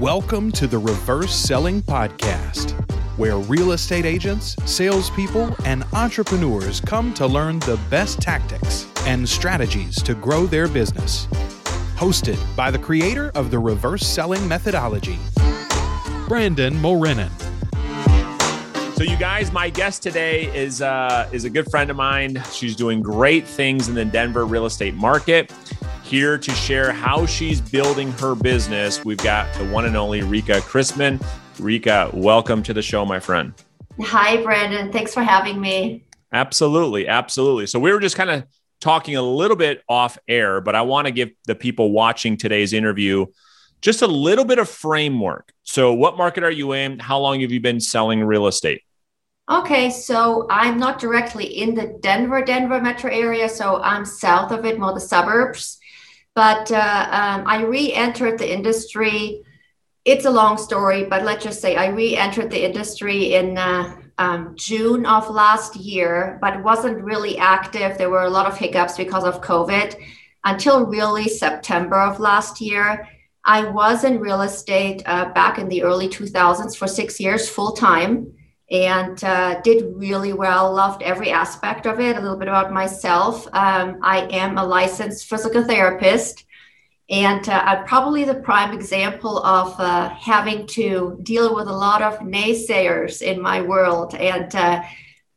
Welcome to the Reverse Selling Podcast, where real estate agents, salespeople, and entrepreneurs come to learn the best tactics and strategies to grow their business. Hosted by the creator of the reverse selling methodology, Brandon Mulrenin. So, you guys, my guest today is uh, is a good friend of mine. She's doing great things in the Denver real estate market here to share how she's building her business. We've got the one and only Rika Chrisman. Rika, welcome to the show, my friend. Hi, Brandon. Thanks for having me. Absolutely. Absolutely. So, we were just kind of talking a little bit off air, but I want to give the people watching today's interview just a little bit of framework. So, what market are you in? How long have you been selling real estate? Okay, so I'm not directly in the Denver, Denver metro area, so I'm south of it, more the suburbs. But uh, um, I re entered the industry. It's a long story, but let's just say I re entered the industry in uh, um, June of last year, but wasn't really active. There were a lot of hiccups because of COVID until really September of last year. I was in real estate uh, back in the early 2000s for six years full time and uh, did really well. Loved every aspect of it. A little bit about myself. Um, I am a licensed physical therapist, and uh, I'm probably the prime example of uh, having to deal with a lot of naysayers in my world, and uh,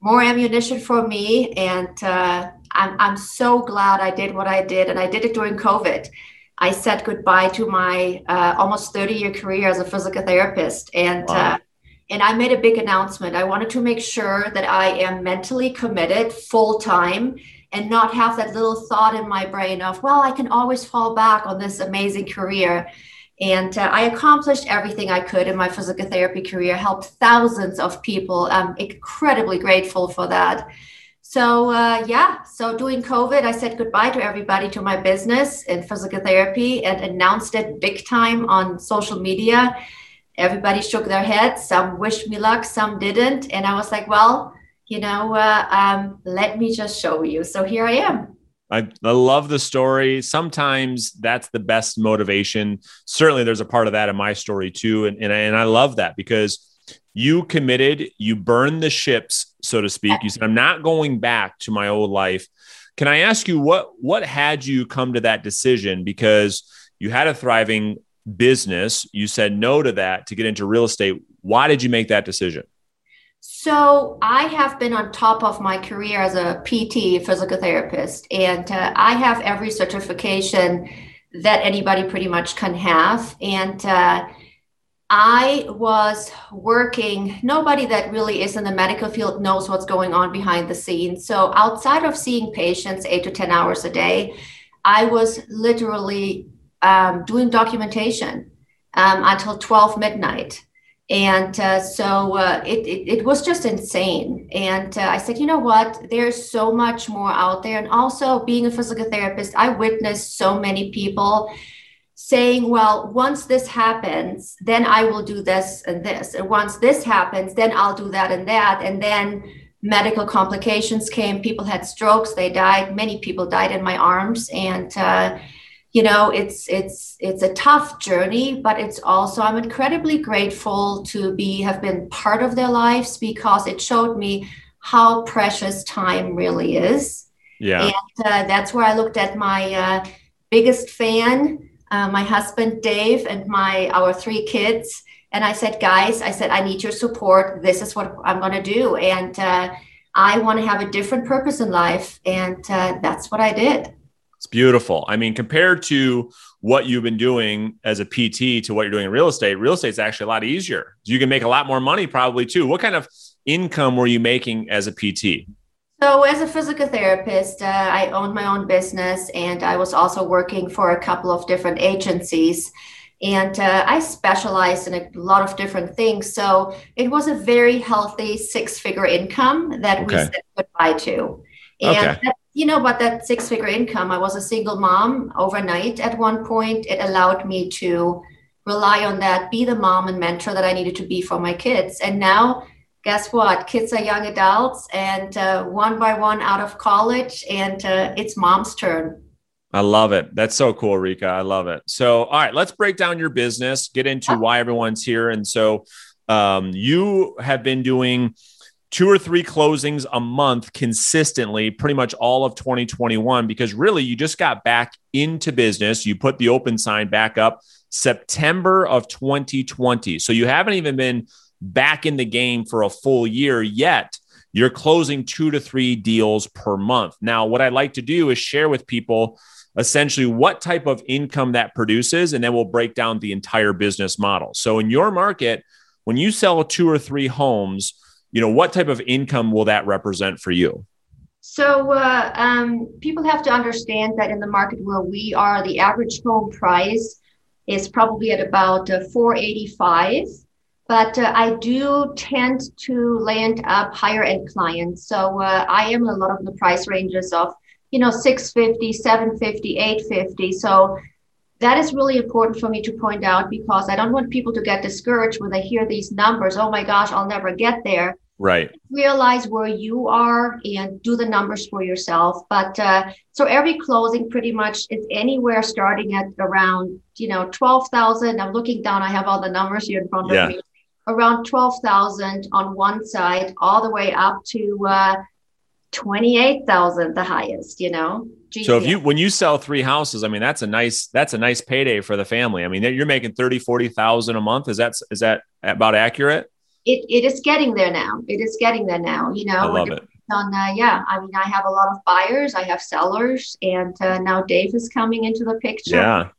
more ammunition for me. And uh, I'm, I'm so glad I did what I did, and I did it during COVID. I said goodbye to my uh, almost 30 year career as a physical therapist, and wow and I made a big announcement. I wanted to make sure that I am mentally committed full time and not have that little thought in my brain of, well, I can always fall back on this amazing career. And uh, I accomplished everything I could in my physical therapy career, helped thousands of people. I'm incredibly grateful for that. So, uh, yeah, so during COVID, I said goodbye to everybody to my business in physical therapy and announced it big time on social media everybody shook their heads. Some wished me luck, some didn't. And I was like, well, you know, uh, um, let me just show you. So here I am. I, I love the story. Sometimes that's the best motivation. Certainly, there's a part of that in my story too. And, and, I, and I love that because you committed, you burned the ships, so to speak. You said, I'm not going back to my old life. Can I ask you what what had you come to that decision? Because you had a thriving business. You said no to that to get into real estate. Why did you make that decision? So, I have been on top of my career as a PT, physical therapist, and uh, I have every certification that anybody pretty much can have. And uh, I was working, nobody that really is in the medical field knows what's going on behind the scenes. So, outside of seeing patients eight to 10 hours a day, I was literally um, doing documentation um, until 12 midnight. And uh, so uh, it, it, it, was just insane. And uh, I said, you know what? There's so much more out there. And also, being a physical therapist, I witnessed so many people saying, well, once this happens, then I will do this and this. And once this happens, then I'll do that and that. And then medical complications came. People had strokes, they died. Many people died in my arms. And uh, you know it's it's it's a tough journey but it's also i'm incredibly grateful to be have been part of their lives because it showed me how precious time really is. Yeah. And uh, that's where i looked at my uh, biggest fan uh, my husband dave and my our three kids and i said guys i said i need your support. This is what i'm going to do. And uh, i want to have a different purpose in life and uh, that's what i did beautiful. I mean, compared to what you've been doing as a PT to what you're doing in real estate, real estate is actually a lot easier. You can make a lot more money probably too. What kind of income were you making as a PT? So, as a physical therapist, uh, I owned my own business and I was also working for a couple of different agencies. And uh, I specialized in a lot of different things. So, it was a very healthy six figure income that okay. we said goodbye to. And okay. that you know, but that six figure income, I was a single mom overnight at one point. It allowed me to rely on that, be the mom and mentor that I needed to be for my kids. And now, guess what? Kids are young adults and uh, one by one out of college, and uh, it's mom's turn. I love it. That's so cool, Rika. I love it. So, all right, let's break down your business, get into why everyone's here. And so, um, you have been doing two or three closings a month consistently, pretty much all of 2021, because really you just got back into business. You put the open sign back up September of 2020. So, you haven't even been back in the game for a full year yet you're closing two to three deals per month. Now, what I'd like to do is share with people essentially what type of income that produces, and then we'll break down the entire business model. So, in your market, when you sell two or three homes, you know what type of income will that represent for you? So uh, um, people have to understand that in the market where we are, the average home price is probably at about uh, 485 but uh, I do tend to land up higher end clients. So uh, I am in a lot of the price ranges of you know 650 750 850 so that is really important for me to point out because i don't want people to get discouraged when they hear these numbers. Oh my gosh i'll never get there. Right. Realize where you are and do the numbers for yourself. But uh, so every closing pretty much is anywhere starting at around you know 12000 i'm looking down i have all the numbers here in front yeah. of me. Around 12000 on one side all the way up to uh, 28,000 the highest, you know. So if you when you sell three houses, I mean that's a nice that's a nice payday for the family. I mean you're making 30 40,000 a month. Is that is that about accurate? It it is getting there now. It is getting there now, you know. I love it. On uh, yeah, I mean I have a lot of buyers, I have sellers and uh, now Dave is coming into the picture. Yeah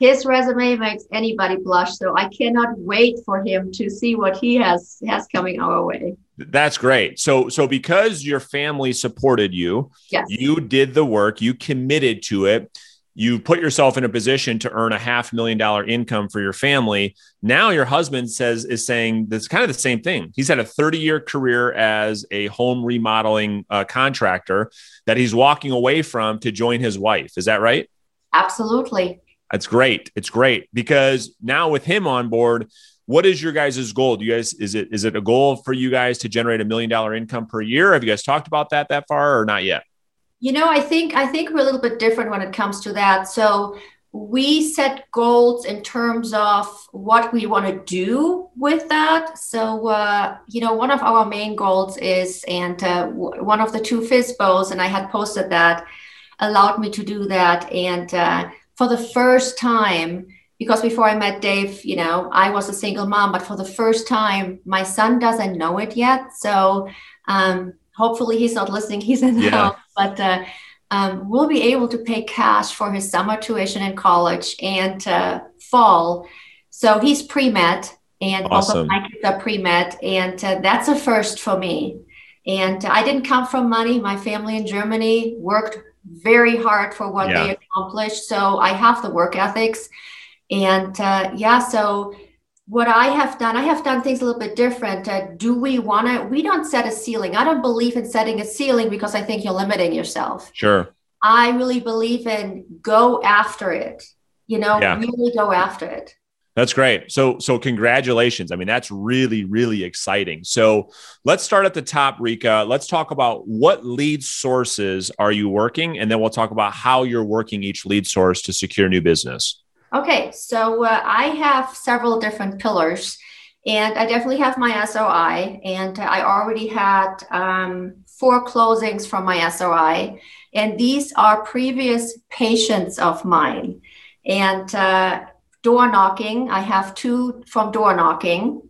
his resume makes anybody blush. So I cannot wait for him to see what he has has coming our way. That's great. So so because your family supported you, yes. you did the work, you committed to it. You put yourself in a position to earn a half million dollar income for your family. Now your husband says is saying that's kind of the same thing. He's had a 30 year career as a home remodeling uh, contractor that he's walking away from to join his wife. Is that right? Absolutely. That's great. It's great because now with him on board, what is your guys' goal? Do you guys is it is it a goal for you guys to generate a million dollar income per year? Have you guys talked about that that far or not yet? You know, I think I think we're a little bit different when it comes to that. So we set goals in terms of what we want to do with that. So, uh, you know, one of our main goals is, and uh, one of the two FSBOs, and I had posted that, allowed me to do that. And uh, for the first time, because before I met Dave, you know, I was a single mom, but for the first time, my son doesn't know it yet. So um, hopefully he's not listening. He's in the yeah. house, but uh, um, we'll be able to pay cash for his summer tuition in college and uh, fall. So he's pre med, and awesome. of my kids are pre med, and uh, that's a first for me. And I didn't come from money. My family in Germany worked very hard for what yeah. they accomplished. So I have the work ethics. And uh, yeah, so what I have done, I have done things a little bit different. Uh, do we want to? We don't set a ceiling. I don't believe in setting a ceiling because I think you're limiting yourself. Sure. I really believe in go after it. You know, yeah. really go after it. That's great. So, so congratulations. I mean, that's really, really exciting. So, let's start at the top, Rika. Let's talk about what lead sources are you working, and then we'll talk about how you're working each lead source to secure new business. Okay, so uh, I have several different pillars, and I definitely have my SOI, and I already had um, four closings from my SOI, and these are previous patients of mine, and uh, door knocking. I have two from door knocking.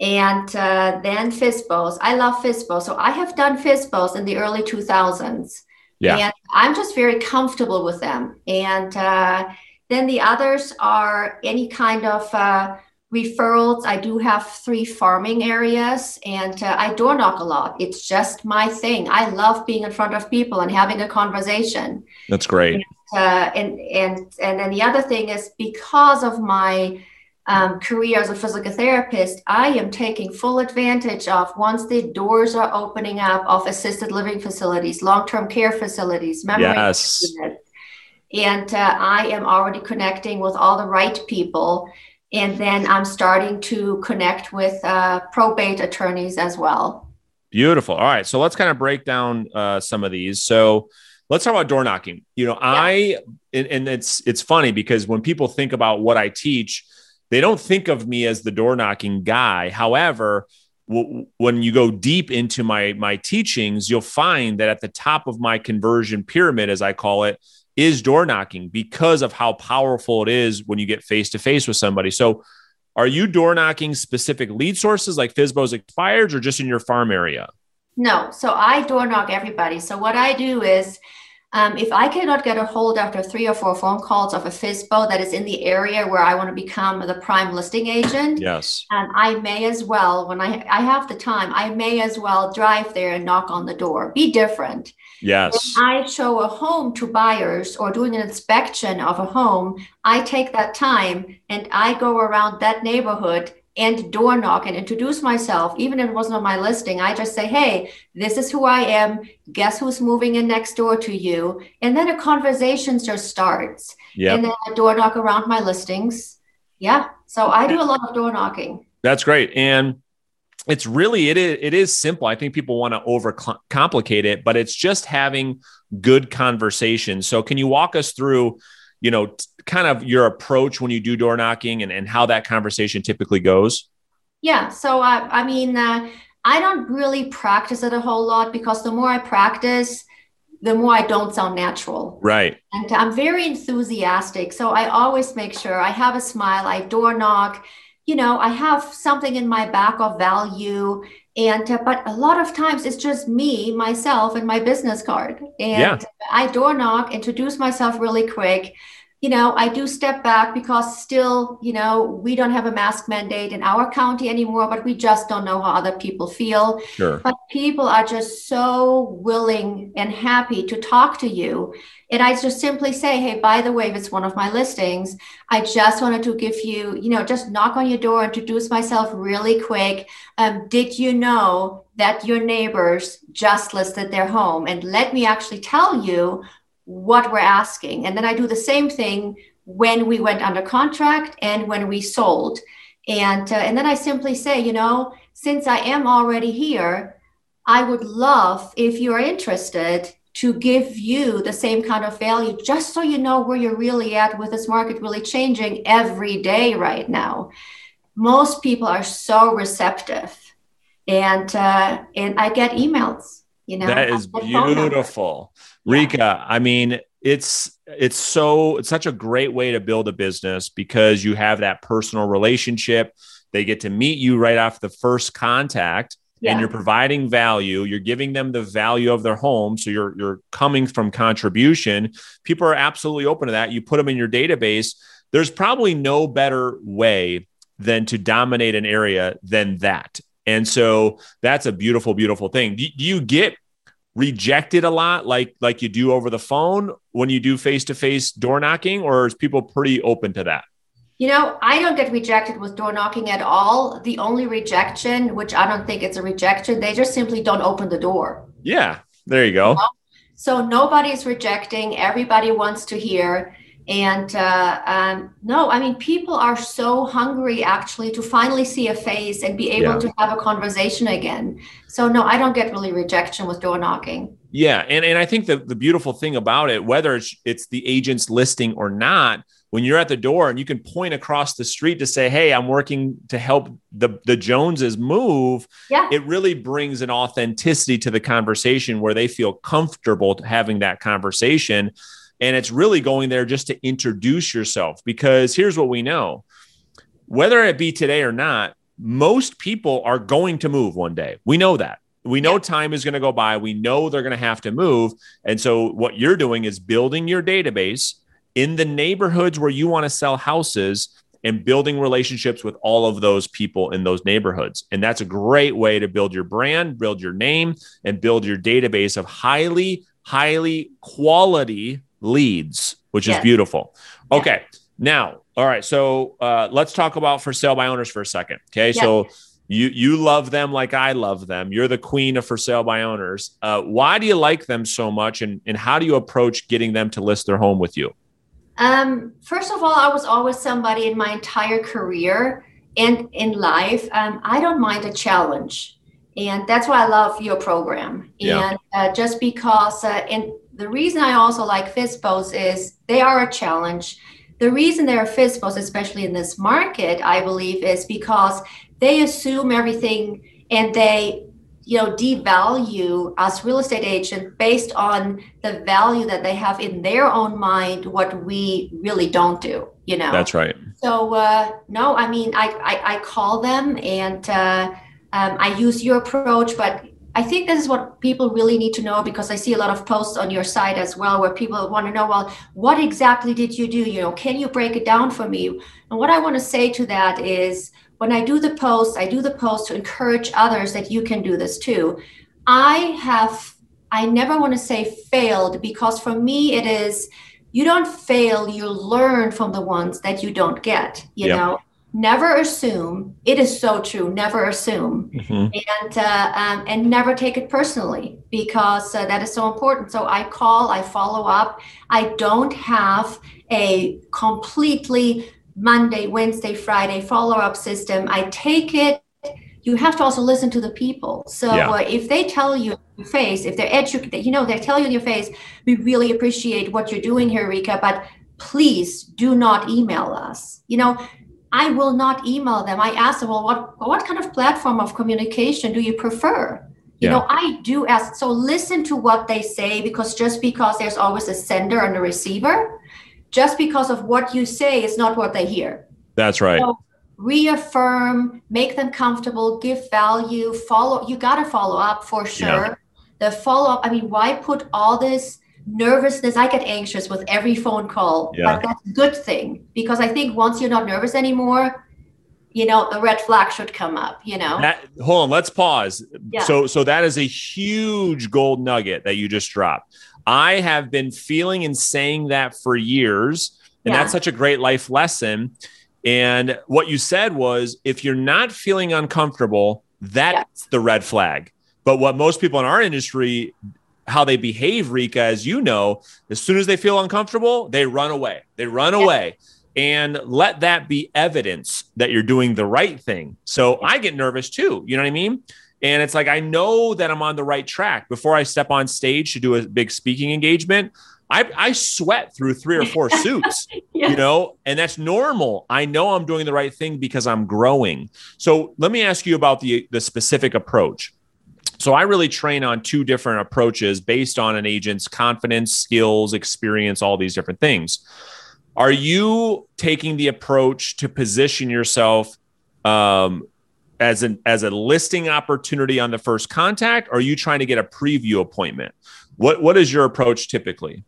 And uh, then FSBOs. I love FSBOs. So I have done FSBOs in the early 2000s. Yeah. And I'm just very comfortable with them. And uh, then the others are any kind of uh, referrals. I do have three farming areas and uh, I door knock a lot. It's just my thing. I love being in front of people and having a conversation. That's great. And uh, and and and then the other thing is because of my um, career as a physical therapist, I am taking full advantage of once the doors are opening up of assisted living facilities, long-term care facilities, memory yes. units, and uh, I am already connecting with all the right people. And then I'm starting to connect with uh, probate attorneys as well. Beautiful. All right. So let's kind of break down uh, some of these. So let's talk about door knocking. You know, yeah. I and, and it's it's funny because when people think about what I teach, they don't think of me as the door knocking guy. However, w- when you go deep into my my teachings, you'll find that at the top of my conversion pyramid, as I call it, is door knocking because of how powerful it is when you get face to face with somebody. So, are you door knocking specific lead sources like FSBO's expires or just in your farm area? No. So I door knock everybody. So what I do is um, if I cannot get a hold after three or four phone calls of a FSBO that is in the area where I want to become the prime listing agent, yes, um, I may as well, when I, I have the time, I may as well drive there and knock on the door. Be different. Yes. When I show a home to buyers or doing an inspection of a home, I take that time and I go around that neighborhood and door knock and introduce myself, even if it wasn't on my listing. I just say, hey, this is who I am. Guess who's moving in next door to you? And then a conversation just starts. Yeah. And then I door knock around my listings. Yeah. So I do a lot of door knocking. That's great. And it's really it is it is simple. I think people want to overcomplicate it, but it's just having good conversation. So can you walk us through you know, t- kind of your approach when you do door knocking and, and how that conversation typically goes? Yeah. So, uh, I mean, uh, I don't really practice it a whole lot because the more I practice, the more I don't sound natural. Right. And I'm very enthusiastic. So I always make sure I have a smile, I door knock, you know, I have something in my back of value. And, uh, but a lot of times it's just me, myself, and my business card. And yeah. I door knock, introduce myself really quick. You know, I do step back because still, you know, we don't have a mask mandate in our county anymore, but we just don't know how other people feel. Sure. But people are just so willing and happy to talk to you. And I just simply say, hey, by the way, if it's one of my listings, I just wanted to give you, you know, just knock on your door, introduce myself really quick. Um, did you know that your neighbors just listed their home? And let me actually tell you what we're asking. And then I do the same thing when we went under contract and when we sold. And, uh, and then I simply say, you know, since I am already here, I would love if you're interested to give you the same kind of value, just so you know where you're really at with this market really changing every day right now. Most people are so receptive, and uh, and I get emails. You know, that is beautiful, Rika. I mean, it's it's so it's such a great way to build a business because you have that personal relationship. They get to meet you right off the first contact yeah. and you're providing value. You're giving them the value of their home. So you're you're coming from contribution. People are absolutely open to that. You put them in your database. There's probably no better way than to dominate an area than that and so that's a beautiful beautiful thing do, do you get rejected a lot like like you do over the phone when you do face to face door knocking or is people pretty open to that you know, I don't get rejected with door knocking at all. The only rejection, which I don't think it's a rejection, they just simply don't open the door. Yeah, there you go. You know? So nobody's rejecting. Everybody wants to hear. And uh, um, no, I mean, people are so hungry actually to finally see a face and be able yeah. to have a conversation again. So no, I don't get really rejection with door knocking. Yeah, and and I think the the beautiful thing about it, whether it's it's the agent's listing or not, when you're at the door and you can point across the street to say, Hey, I'm working to help the, the Joneses move, yeah. it really brings an authenticity to the conversation where they feel comfortable having that conversation. And it's really going there just to introduce yourself because here's what we know whether it be today or not, most people are going to move one day. We know that. We know yeah. time is going to go by. We know they're going to have to move. And so, what you're doing is building your database in the neighborhoods where you want to sell houses and building relationships with all of those people in those neighborhoods. And that's a great way to build your brand, build your name, and build your database of highly, highly quality leads, which yes. is beautiful. Okay. Now, all right. So uh, let's talk about for sale by owners for a second. Okay. So you you love them like I love them. You're the queen of for sale by owners. Uh, why do you like them so much, and and how do you approach getting them to list their home with you? Um, first of all, I was always somebody in my entire career and in life. Um, I don't mind a challenge. And that's why I love your program. Yeah. And uh, just because uh, in the reason I also like FSBOs is they are a challenge. The reason they are FSBOs, especially in this market, I believe, is because they assume everything and they you know devalue us real estate agent based on the value that they have in their own mind what we really don't do you know that's right so uh, no i mean i i, I call them and uh, um, i use your approach but I think this is what people really need to know because I see a lot of posts on your site as well where people want to know, well, what exactly did you do? You know, can you break it down for me? And what I want to say to that is when I do the post, I do the post to encourage others that you can do this too. I have, I never want to say failed because for me it is, you don't fail, you learn from the ones that you don't get, you yep. know never assume. It is so true. Never assume. Mm-hmm. and uh, um, and never take it personally because uh, that is so important. So i call i follow up. I don't have a completely monday wednesday friday follow-up system. I take it. You have to also listen to the people. So yeah. uh, if they tell you your face if they're educated you know they tell you in your face we really appreciate what you're doing here rika but please do not email us. You know I will not email them. I ask them, well, what what kind of platform of communication do you prefer? You yeah. know, I do ask. So listen to what they say because just because there's always a sender and a receiver, just because of what you say is not what they hear. That's right. So reaffirm, make them comfortable, give value, follow. You got to follow up for sure. Yeah. The follow up. I mean, why put all this nervousness i get anxious with every phone call yeah. but that's a good thing because i think once you're not nervous anymore you know the red flag should come up you know that, hold on let's pause yeah. so so that is a huge gold nugget that you just dropped i have been feeling and saying that for years and yeah. that's such a great life lesson and what you said was if you're not feeling uncomfortable that's yeah. the red flag but what most people in our industry how they behave, Rika, as you know, as soon as they feel uncomfortable, they run away. They run yeah. away. And let that be evidence that you're doing the right thing. So I get nervous too. You know what I mean? And it's like, I know that I'm on the right track. Before I step on stage to do a big speaking engagement, I, I sweat through three or four suits, yeah. you know, and that's normal. I know I'm doing the right thing because I'm growing. So let me ask you about the, the specific approach. So I really train on two different approaches based on an agent's confidence, skills, experience, all these different things. Are you taking the approach to position yourself um, as an as a listing opportunity on the first contact? Or are you trying to get a preview appointment? What what is your approach typically?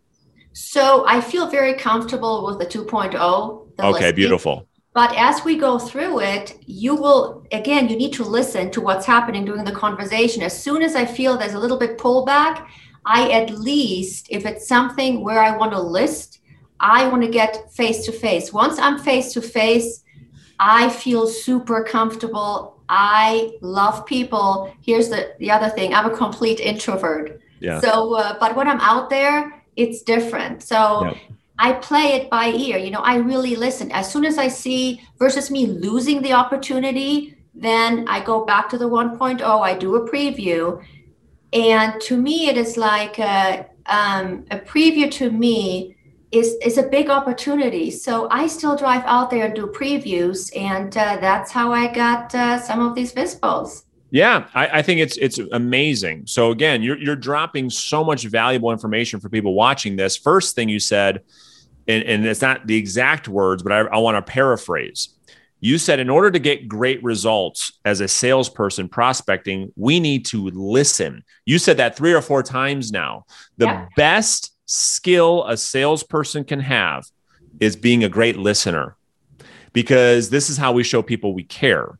So I feel very comfortable with the 2.0. The okay, listing. beautiful. But as we go through it, you will, again, you need to listen to what's happening during the conversation. As soon as I feel there's a little bit pullback, I at least, if it's something where I want to list, I want to get face to face. Once I'm face to face, I feel super comfortable. I love people. Here's the, the other thing I'm a complete introvert. Yeah. So, uh, but when I'm out there, it's different. So, yep. I play it by ear. You know, I really listen. As soon as I see versus me losing the opportunity, then I go back to the 1.0. I do a preview. And to me, it is like a, um, a preview to me is, is a big opportunity. So I still drive out there and do previews. And uh, that's how I got uh, some of these FSBOs. Yeah, I, I, think it's it's amazing. So again, you're you're dropping so much valuable information for people watching this. First thing you said and, and it's not the exact words, but I, I want to paraphrase. You said, in order to get great results as a salesperson prospecting, we need to listen. You said that three or four times now. The yeah. best skill a salesperson can have is being a great listener because this is how we show people we care.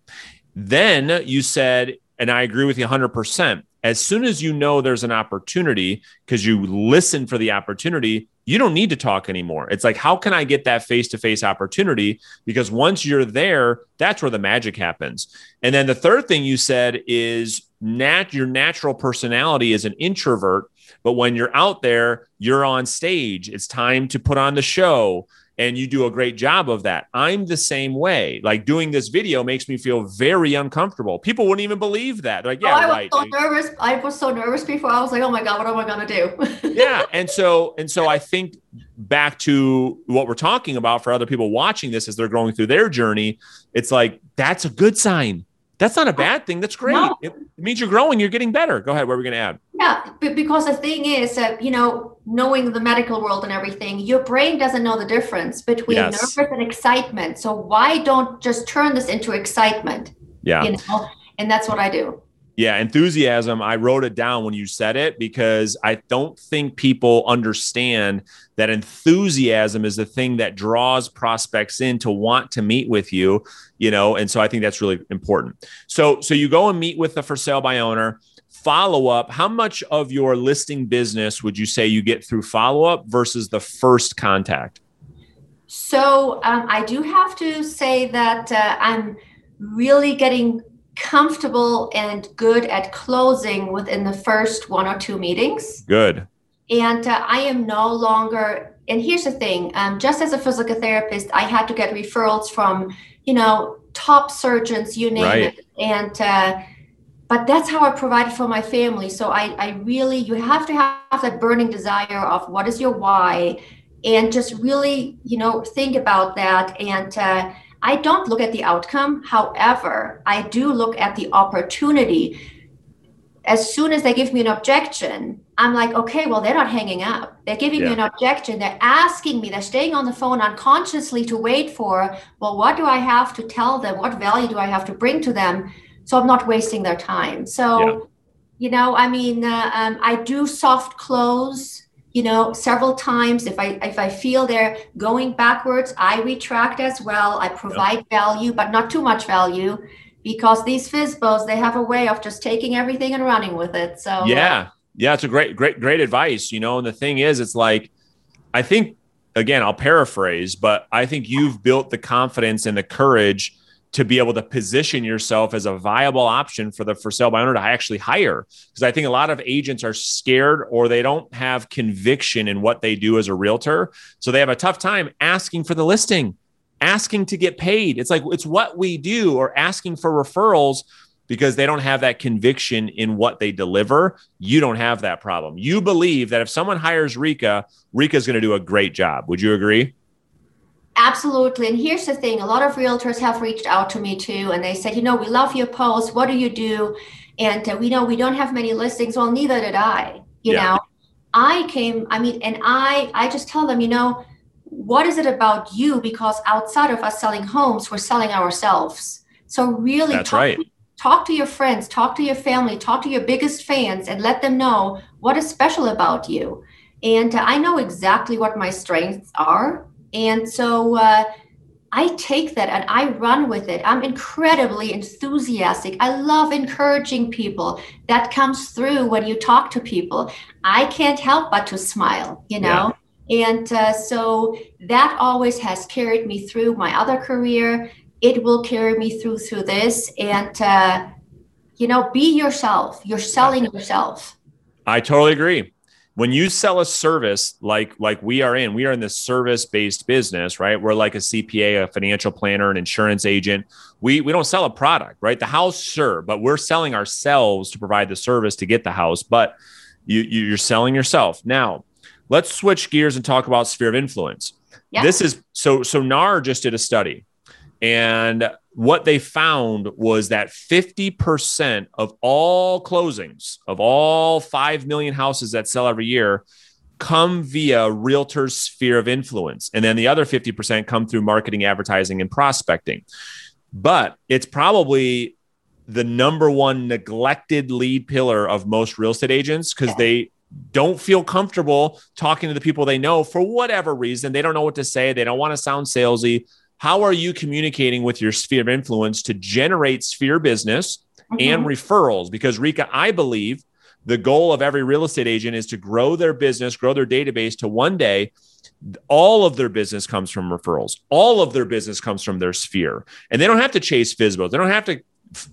Then you said, and I agree with you 100%. As soon as you know there's an opportunity, because you listen for the opportunity, you don't need to talk anymore. It's like, how can I get that face to face opportunity? Because once you're there, that's where the magic happens. And then the third thing you said is nat- your natural personality is an introvert But when you're out there, you're on stage. It's time to put on the show and you do a great job of that. I'm the same way. Like doing this video makes me feel very uncomfortable. People wouldn't even believe that. They're like, oh, yeah, oh, I right. was so nervous. I was so nervous before. I was like, oh my god, what am I gonna do? yeah, and so and so I think back to what we're talking about for other people watching this as they're going through their journey, it's like that's a good sign. That's not a bad thing. That's great. No. It means you're growing. You're getting better. Go ahead. What are we going to add? Yeah, but because the thing is that you know, knowing the medical world and everything, your brain doesn't know the difference between yes. nervous and excitement. So why don't just turn this into excitement? Yeah. You know, and that's what I do. Yeah, enthusiasm. I wrote it down when you said it because I don't think people understand that enthusiasm is the thing that draws prospects in to want to meet with you, you know, and so I think that's really important. So so you go and meet with the for sale by owner, follow up. How much of your listing business would you say you get through follow up versus the first contact? So um, I do have to say that uh, I'm really getting comfortable and good at closing within the first one or two meetings. Good. And uh, I am no longer, and here's the thing um, just as a physical therapist, I had to get referrals from, you know, top surgeons, you name right. it. And, uh, but that's how I provided for my family. So I, I really, you have to have that burning desire of what is your why and just really, you know, think about that. And, uh, I don't look at the outcome. However, I do look at the opportunity. As soon as they give me an objection, I'm like, okay, well, they're not hanging up. They're giving yeah. me an objection. They're asking me, they're staying on the phone unconsciously to wait for, well, what do I have to tell them? What value do I have to bring to them? So I'm not wasting their time. So, yeah. you know, I mean, uh, um, I do soft close you know several times. If i if i feel they're going backwards i retract as well. I provide value but not too much value because these FSBOs they have a way of just taking everything and running with it. So uh, yeah. Yeah it's a great great great advice you know and the thing is it's like i think again i'll paraphrase but i think you've built the confidence and the courage to be able to position yourself as a viable option for the for sale by owner to actually hire. Because I think a lot of agents are scared or they don't have conviction in what they do as a realtor. So they have a tough time asking for the listing, asking to get paid. It's like it's what we do or asking for referrals because they don't have that conviction in what they deliver. You don't have that problem. You believe that if someone hires Rika, is going to do a great job. Would you agree? Absolutely. And here's the thing a lot of realtors have reached out to me too, and they said, you know, we love your post. What do you do? And uh, we know we don't have many listings. Well, neither did I. You yeah. know, I came, I mean, and I, I just tell them, you know, what is it about you? Because outside of us selling homes, we're selling ourselves. So really, That's talk, right. talk to your friends, talk to your family, talk to your biggest fans, and let them know what is special about you. And uh, I know exactly what my strengths are and so uh, I take that and I run with it. I'm incredibly enthusiastic. I love encouraging people. That comes through when you talk to people. I can't help but to smile, you know? Yeah. And uh, so that always has carried me through my other career. It will carry me through through this. And, uh, you know, be yourself. You're selling yourself. I totally agree when you sell a service like like we are in we are in this service based business right? We're like a cpa a financial planner an insurance agent. We we don't sell a product right? The house sure but we're selling ourselves to provide the service to get the house but you you're selling yourself. Now let's switch gears and talk about sphere of influence. Yeah. this is so so nar just did a study and what they found was that 50% of all closings of all 5 million houses that sell every year come via realtor's sphere of influence. And then the other 50% come through marketing, advertising, and prospecting. But it's probably the number one neglected lead pillar of most real estate agents because they don't feel comfortable talking to the people they know for whatever reason. They don't know what to say. They don't want to sound salesy how are you communicating with your sphere of influence to generate sphere business mm-hmm. and referrals? Because Rika, I believe the goal of every real estate agent is to grow their business, grow their database to one day all of their business comes from referrals. All of their business comes from their sphere. And they don't have to chase FSBOs. They don't have to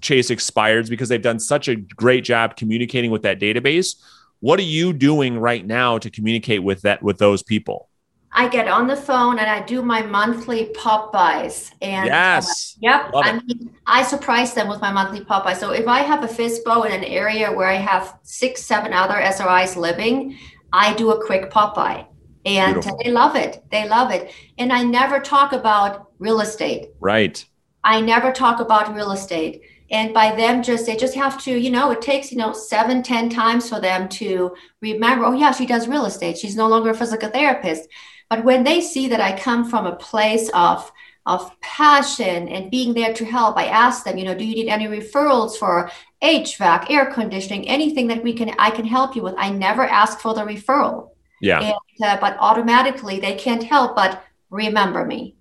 chase expireds because they've done such a great job communicating with that database. What are you doing right now to communicate with that with those people? I get on the phone and I do my monthly pop-bys. And yes, uh, yep. Love I it. mean, I surprise them with my monthly pop-bys. So if I have a FSBO in an area where I have six, seven other SOIs living, I do a quick pop-by. And Beautiful. they love it. They love it. And I never talk about real estate. Right. I never talk about real estate and by them just they just have to you know it takes you know seven ten times for them to remember oh yeah she does real estate she's no longer a physical therapist but when they see that I come from a place of of passion and being there to help, I ask them, you know, do you need any referrals for HVAC, air conditioning, anything that we can I can help you with? I never ask for the referral. Yeah. And, uh, but automatically they can't help but remember me.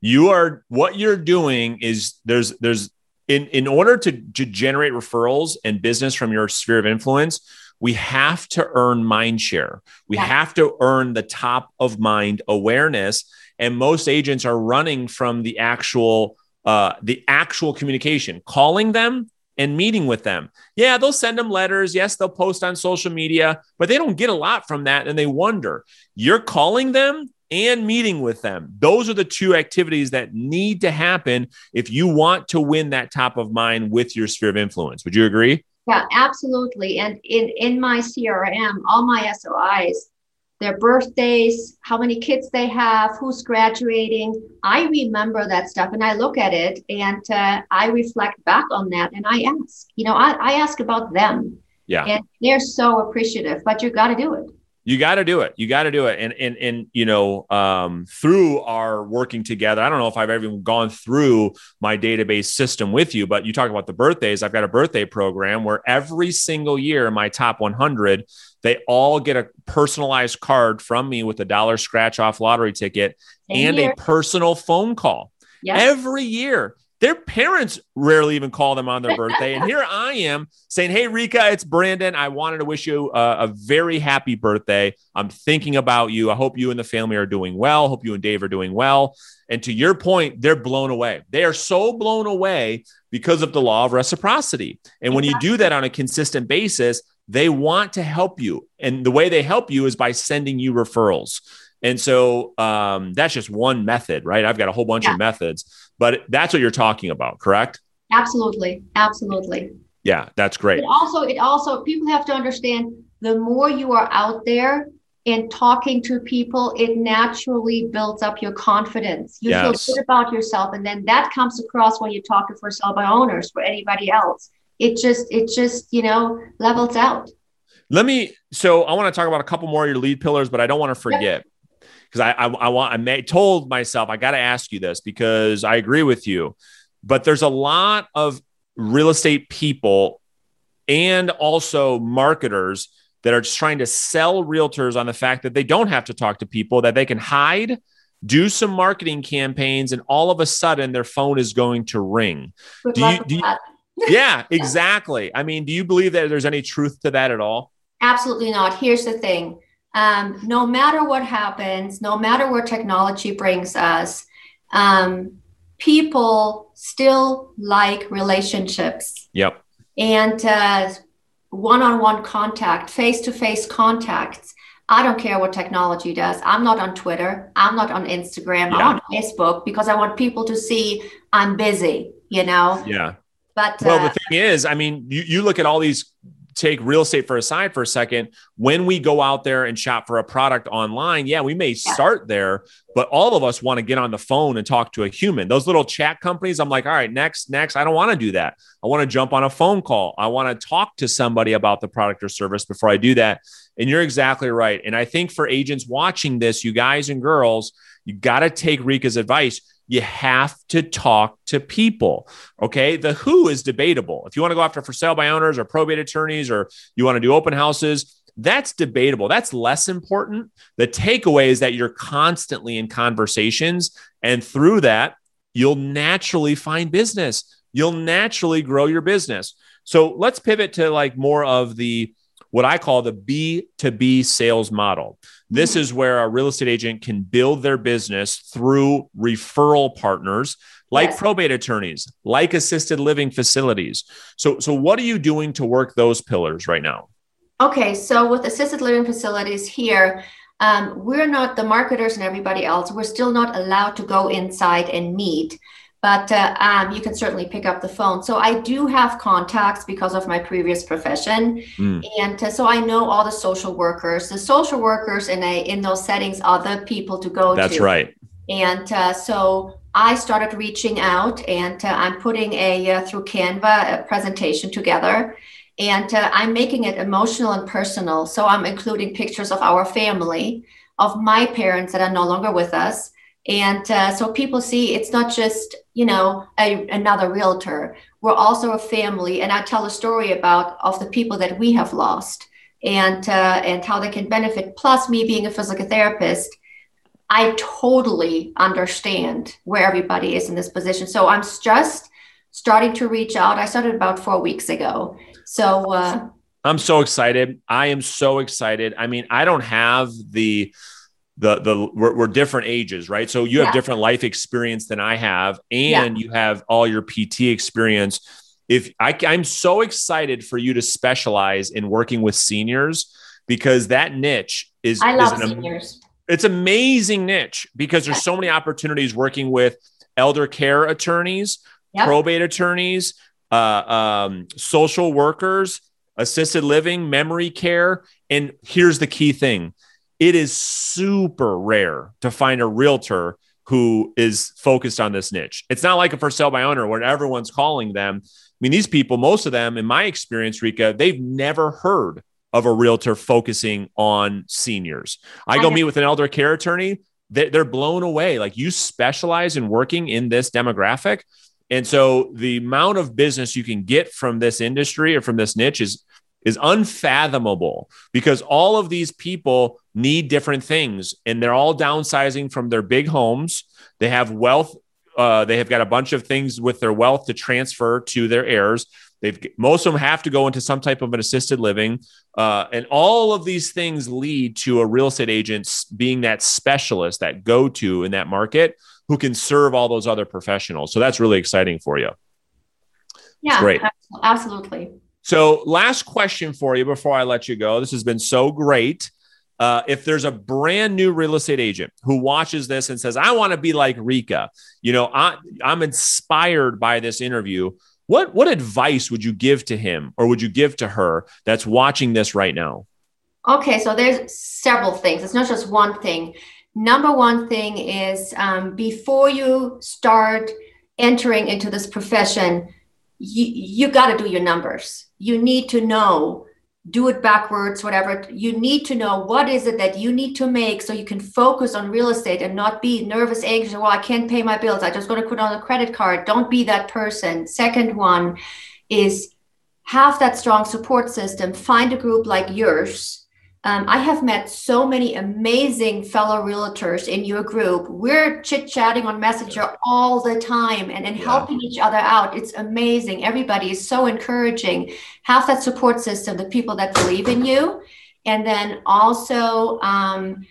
You are what you're doing is there's there's in in order to to generate referrals and business from your sphere of influence we have to earn mind share. We yeah. have to earn the top of mind awareness. And most agents are running from the actual uh, the actual communication, calling them and meeting with them. Yeah, they'll send them letters. Yes, they'll post on social media, but they don't get a lot from that. And they wonder, you're calling them and meeting with them. Those are the two activities that need to happen if you want to win that top of mind with your sphere of influence. Would you agree? Yeah, absolutely. And in, in my CRM, all my SOIs, their birthdays, how many kids they have, who's graduating. I remember that stuff and I look at it and uh, I reflect back on that and I ask, you know, I, I ask about them. Yeah. And they're so appreciative, but you got to do it you got to do it you got to do it and and and you know um, through our working together i don't know if i've ever even gone through my database system with you but you talk about the birthdays i've got a birthday program where every single year my top 100 they all get a personalized card from me with a dollar scratch off lottery ticket Same and here. a personal phone call yes. every year their parents rarely even call them on their birthday. and here I am saying, Hey, Rika, it's Brandon. I wanted to wish you a, a, very happy birthday. I'm thinking about you. I hope you and the family are doing well. Hope you and Dave are doing well. And to your point, they're blown away. They are so blown away because of the law of reciprocity. And when you do that on a consistent basis, they want to help you. And the way they help you is by sending you referrals. And so um, that's just one method, right? I've got a whole bunch yeah. of methods, but that's what you're talking about, correct? Absolutely. Absolutely. Yeah, that's great. Also, it also, people have to understand the more you are out there and talking to people, it naturally builds up your confidence. You yes. feel good about yourself. And then that comes across when you talk to for sale by owners, for anybody else. It just, it just, you know, levels out. Let me, so I want to talk about a couple more of your lead pillars, but I don't want to forget. Yep because I, I, I want I may, told myself I got to ask you this because I agree with you, but there's a lot of real estate people and also marketers that are just trying to sell realtors on the fact that they don't have to talk to people that they can hide do some marketing campaigns and all of a sudden their phone is going to ring. Do you, do you yeah exactly. I mean do you believe that there's any truth to that at all? Absolutely not. Here's the thing um, no matter what happens, no matter what technology brings us, um, people still like relationships. Yep. And uh, one-on-one contact, face-to-face contacts. I don't care what technology does. I'm not on Twitter. I'm not on Instagram. Yeah. I'm on Facebook because I want people to see I'm busy. You know. Yeah. But well, uh, the thing is, I mean, you, you look at all these take real estate for a side for a second, when we go out there and shop for a product online, yeah, we may start there, but all of us want to get on the phone and talk to a human. Those little chat companies, I'm like, all right, next, next. I don't want to do that. I want to jump on a phone call. I want to talk to somebody about the product or service before I do that. And you're exactly right. And I think for agents watching this, you guys and girls, you got to take Rika's advice you have to talk to people. Okay. The who is debatable. If you want to go after for sale by owners or probate attorneys or you want to do open houses, that's debatable. That's less important. The takeaway is that you're constantly in conversations. And through that, you'll naturally find business. You'll naturally grow your business. So let's pivot to like more of the what I call the B2B sales model. This mm-hmm. is where a real estate agent can build their business through referral partners like yes. probate attorneys, like assisted living facilities. So, so what are you doing to work those pillars right now? Okay, so with assisted living facilities here, um, we're not the marketers and everybody else. We're still not allowed to go inside and meet, but uh, um, you can certainly pick up the phone. So I do have contacts because of my previous profession, mm. and uh, so I know all the social workers. The social workers in a in those settings are the people to go That's to. That's right. And uh, so I started reaching out, and uh, I'm putting a uh, through Canva a presentation together and uh, I'm making it emotional and personal. So I'm including pictures of our family, of my parents that are no longer with us. And uh, so people see it's not just, you know, a, another realtor. We're also a family. And I tell a story about of the people that we have lost and, uh, and how they can benefit. Plus me being a physical therapist, I totally understand where everybody is in this position. So I'm just starting to reach out. I started about four weeks ago so uh, I'm so excited. I am so excited. I mean, I don't have the the the we're, we're different ages, right? So you have yeah. different life experience than I have, and yeah. you have all your PT experience. If I, I'm so excited for you to specialize in working with seniors because that niche is I love is an, seniors. It's amazing niche because there's so many opportunities working with elder care attorneys, yep. probate attorneys, uh, um, social workers, assisted living, memory care. And here's the key thing it is super rare to find a realtor who is focused on this niche. It's not like a for sale by owner where everyone's calling them. I mean, these people, most of them, in my experience, Rika, they've never heard of a realtor focusing on seniors. I go meet with an elder care attorney, they're blown away. Like you specialize in working in this demographic. And so the amount of business you can get from this industry or from this niche is is unfathomable because all of these people need different things and they're all downsizing from their big homes. They have wealth uh, they have got a bunch of things with their wealth to transfer to their heirs. They've most of them have to go into some type of an assisted living, uh, and all of these things lead to a real estate agent being that specialist, that go to in that market who can serve all those other professionals. So that's really exciting for you. Yeah, great. Absolutely. So, last question for you before I let you go. This has been so great. Uh, if there's a brand new real estate agent who watches this and says, I want to be like Rika, you know, I, I'm inspired by this interview. What, what advice would you give to him or would you give to her that's watching this right now? Okay, so there's several things. It's not just one thing number one thing is um, before you start entering into this profession, you, you got to do your numbers. You need to know, do it backwards, whatever. You need to know what is it that you need to make so you can focus on real estate and not be nervous, anxious. Well, I can't pay my bills. I just got to put on a credit card. Don't be that person. Second one is have that strong support system. Find a group like yours um, I have met so many amazing fellow realtors in your group. We're chit chatting on Messenger all the time and, and yeah. helping each other out. It's amazing. Everybody is so encouraging. Have that support system, the people that believe in you. And then also um,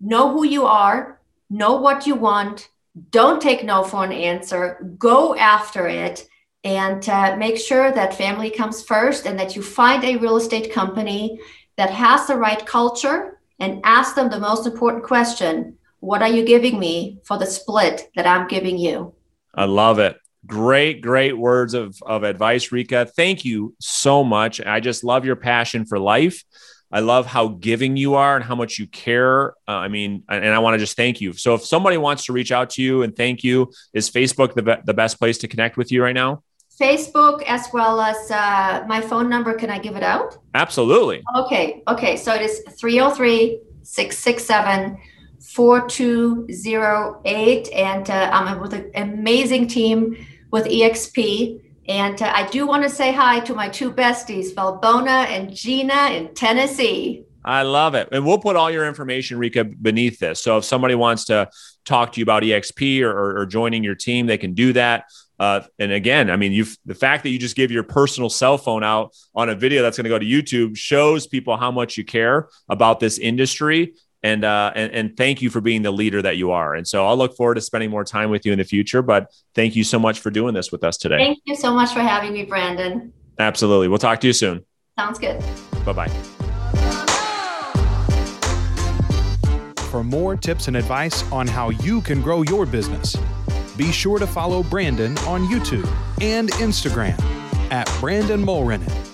know who you are, know what you want. Don't take no for an answer. Go after it and uh, make sure that family comes first and that you find a real estate company that has the right culture and ask them the most important question What are you giving me for the split that I'm giving you? I love it. Great, great words of, of advice, Rika. Thank you so much. I just love your passion for life. I love how giving you are and how much you care. Uh, I mean, and I want to just thank you. So, if somebody wants to reach out to you and thank you, is Facebook the, be- the best place to connect with you right now? Facebook as well as uh, my phone number. Can I give it out? Absolutely. Okay. Okay. So it is 303 667 4208. And uh, I'm with an amazing team with EXP. And uh, I do want to say hi to my two besties, Valbona and Gina in Tennessee. I love it. And we'll put all your information, Rika, beneath this. So if somebody wants to talk to you about EXP or, or, or joining your team, they can do that. Uh, and again, I mean, you've the fact that you just give your personal cell phone out on a video that's going to go to YouTube shows people how much you care about this industry. And, uh, and and thank you for being the leader that you are. And so I'll look forward to spending more time with you in the future. But thank you so much for doing this with us today. Thank you so much for having me, Brandon. Absolutely. We'll talk to you soon. Sounds good. Bye bye. For more tips and advice on how you can grow your business be sure to follow Brandon on YouTube and Instagram at Brandon Mulrenin